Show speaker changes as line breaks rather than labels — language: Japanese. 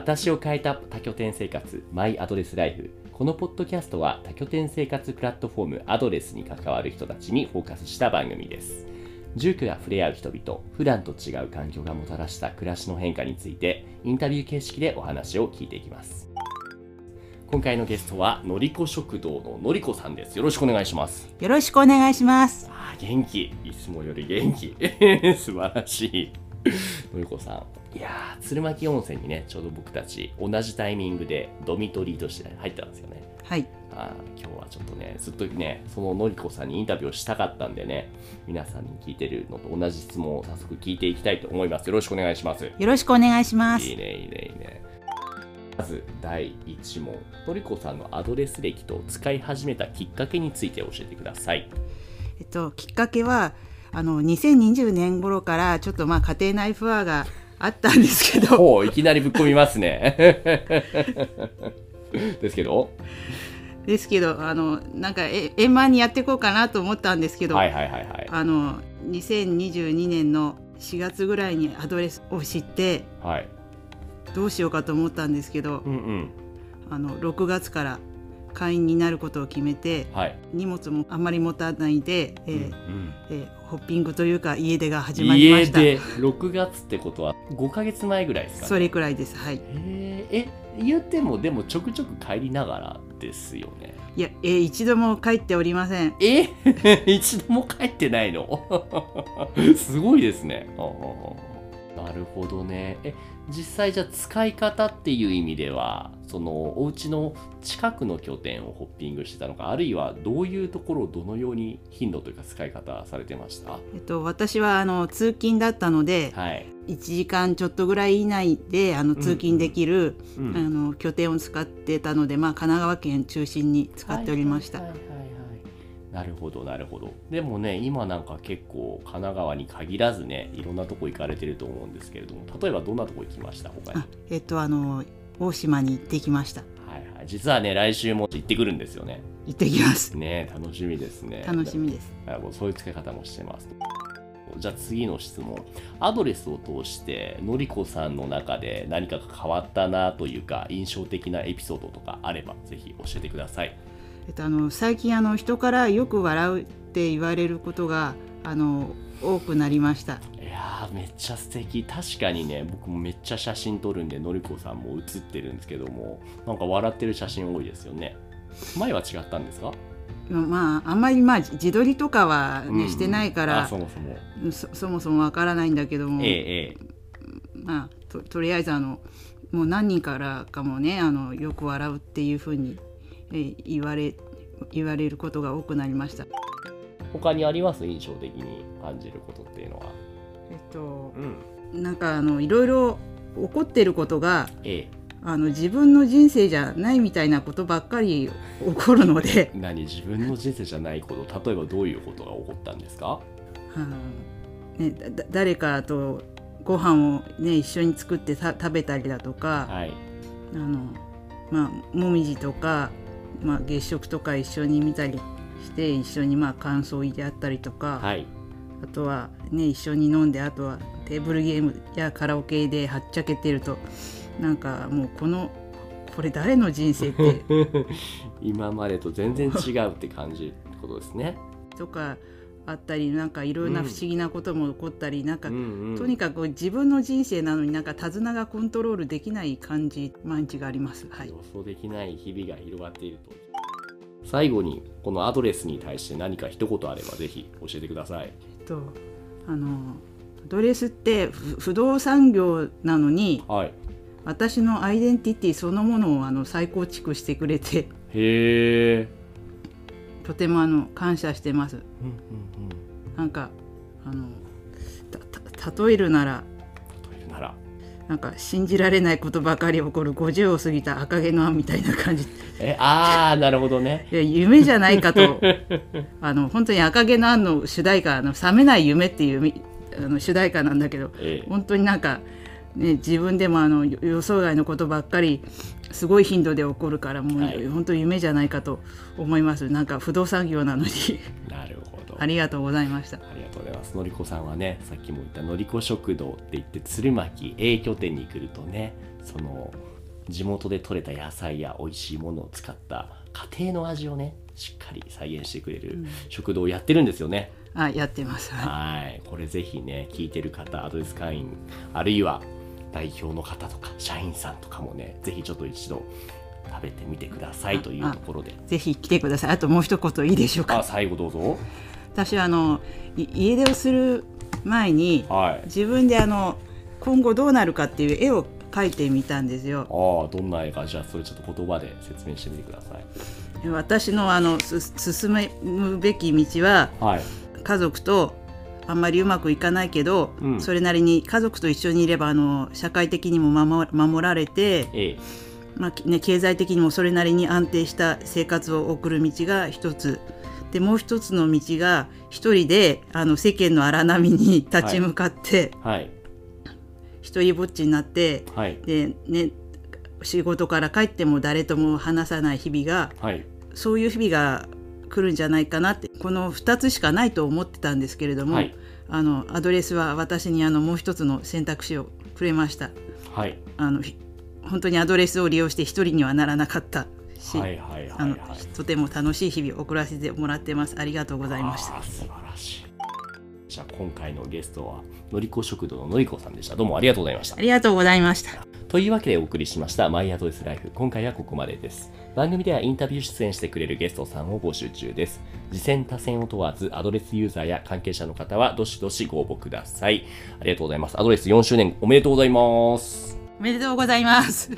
私を変えた多拠点生活マイアドレスライフ。このポッドキャストは多拠点生活プラットフォームアドレスに関わる人たちにフォーカスした番組です。住居や触れ合う人々普段と違う環境がもたらした暮らしの変化についてインタビュー形式でお話を聞いていきます。今回のゲストはのりこ食堂ののりこさんです。よろしくお願いします。
よろしくお願いします。
あー元気。いつもより元気。素晴らしい のりこさん。いやー鶴巻温泉にねちょうど僕たち同じタイミングでドミトリーとして入ったんですよね。
はい。
あー今日はちょっとねずっとねそののりこさんにインタビューをしたかったんでね皆さんに聞いてるのと同じ質問を早速聞いていきたいと思います。よろしくお願いします。
よろしくお願いします。
いい。ねいいねいいね。まず第1問。のりこさんのアドレス歴と使い始めたきっかけについて教えてください。
えっと、きっかけは、あの、2020年頃から、ちょっとまあ、家庭内不和があったんですけど、
ほういきなりぶっ込みますね。ですけど？
ですけど、あの、なんか、え円満にやっていこうかなと思ったんですけど、
はいはいはいはい。
あの、2022年の4月ぐらいにアドレスを知って、
はい。
どうしようかと思ったんですけど、
うんうん。
あの、6月から会員になることを決めて、
はい、
荷物もあんまり持たないで、えー
うんうん。
えーホッピングというか家出が始まりました。
家で6月ってことは5ヶ月前ぐらいですかね。
それくらいです。はい。
え言ってもでもちょくちょく帰りながらですよね。
いや、えー一度も帰っておりません。
え？一度も帰ってないの？すごいですね。ああなるほどね。え実際じゃあ使い方っていう意味ではそのお家の近くの拠点をホッピングしてたのかあるいはどういうところをどのように頻度というか使い方されてました？
えっと、私はあの通勤だったので、
はい、
1時間ちょっとぐらい以内であの通勤できる、
うん。
あの拠点を使ってたので、まあ、神奈川県中心に使っておりました。
はいはいはいはいなるほどなるほど。でもね今なんか結構神奈川に限らずねいろんなとこ行かれてると思うんですけれども例えばどんなとこ行きました？他に。
あえっとあの大島に行ってきました。
はいはい。実はね来週も行ってくるんですよね。
行ってきます。
ね楽しみですね。
楽しみです。
あもうそういう使い方もしてます。じゃあ次の質問。アドレスを通してのりこさんの中で何かが変わったなというか印象的なエピソードとかあればぜひ教えてください
えっと、あの最近あの人からよく笑うって言われることがあの多くなりました。
いやーめっちゃ素敵。確かにね僕もめっちゃ写真撮るんでのりこさんも写ってるんですけどもなんか笑ってる写真多いですよね。前は違ったんですか？
まああんまりまあ自撮りとかは、ね
うん
してないから
あそもそも。
そそもそもわからないんだけども、
ええええ。
まあ、ととりあえずあのもう何人からかもねあのよく笑うっていうふうに、えー言われ言われることが多くなりました。
他にあります？印象的に感じることっていうのは。
えっと
うん。
なんかあのいろいろ起こってることが
え
あの自分の人生じゃないみたいなことばっかり起こるので。
え、何自分の人生じゃないこと例えばどういうことが起こったんですか？
あのね、だだ誰かとご飯をね一緒に作ってさ食べたりだとか、
はい。
あのまあもみじとか、まあ、月食とか一緒に見たりして一緒にまあ感想を言い合ったりとか、
はい。
あとはね一緒に飲んであとはテーブルゲームやカラオケではっちゃけてるとなんかもうこのこれ誰の人生って。
今までと全然違うって感じることですね。
とかあったりなんかいろんな不思議なことも起こったり、なんか、
うんうん。
とにかく自分の人生なのになんか手綱がコントロールできない感じ毎日があります。はい。
予想できない日々が広がっていると。最後にこのアドレスに対して何か一言あればぜひ教えてください。
えっとあのドレスって不不動産業なのに
はい。
私のアイデンティティそのものをあの再構築してくれて。
へえ
とてもあの感謝してます。なんかあの例えるなら
うんというなら。
なんか信じられないことばかり起こる50を過ぎた赤毛のアンみたいな感じ。
えああなるほどね。
夢じゃないかと。あの本当に赤毛のアンの主題歌あの「覚めない夢」っていうみあの主題歌なんだけど
ええ。
本当になんか、ね、自分でもあの予予想外のことばっかりすごい頻度で起こるからもう、
はい。
本当に夢じゃないかと思います。なんか不動産業なのに。
なるほど。
ありがとうございました。
ありがとうございます。のりこさんはね、さっきも言ったのりこ食堂って言って、鶴巻 A 拠点に来るとね、その地元で採れた野菜や美味しいものを使った家庭の味をねしっかり再現してくれる食堂をやってるんですよね、
あやってます。はい。
はい。これぜひね聞いてる方アドレス会員あるいは代表の方とか社員さんとかもねぜひちょっと一度食べてみてくださいというところで。
ぜひ来てください。あともう一言いいでしょうか。
あ最後どうぞ。
私はあのい家出をする前に
はい。
自分であの今後どうなるかっていう絵を描いてみたんですよ。
ああどんな絵か。じゃあそれちょっと言葉で説明してみてください。
私のあのす進むべき道は
はい。
家族とあんまりうまくいかないけど、
うん。
それなりに家族と一緒にいればあの社会的にも守守られて、
A
まあね、経済的にもそれなりに安定した生活を送る道が一つ。でもう一つの道が一人であの世間の荒波に立ち向かって、
はい。
一人ぼっちになって
はい。
で、ね、仕事から帰っても誰とも話さない日々が
はい。
そういう日々が来るんじゃないかなってこの2つしかないと思ってたんですけれども、
はい
あのアドレスは私にあのもう一つの選択肢をくれました。
はい。
あのひ本当にアドレスを利用して一人にはならなかったし、
はいはいは
あの
い。はい
とても楽しい日々を送らせてもらってます。ありがとうございました
素晴らしい。じゃあ今回のゲストはのりこ食堂ののりこさんでした。どうもありがとうございました。
ありがとうございました
というわけでお送りしましたマイアドレスライフ。今回はここまでです。番組ではインタビュー出演してくれるゲストさんを募集中です。次戦多戦を問わずアドレスユーザーや関係者の方はどしどしご応募ください。ありがとうございます。アドレス4周年おめでとうございます。
おめでとうございます。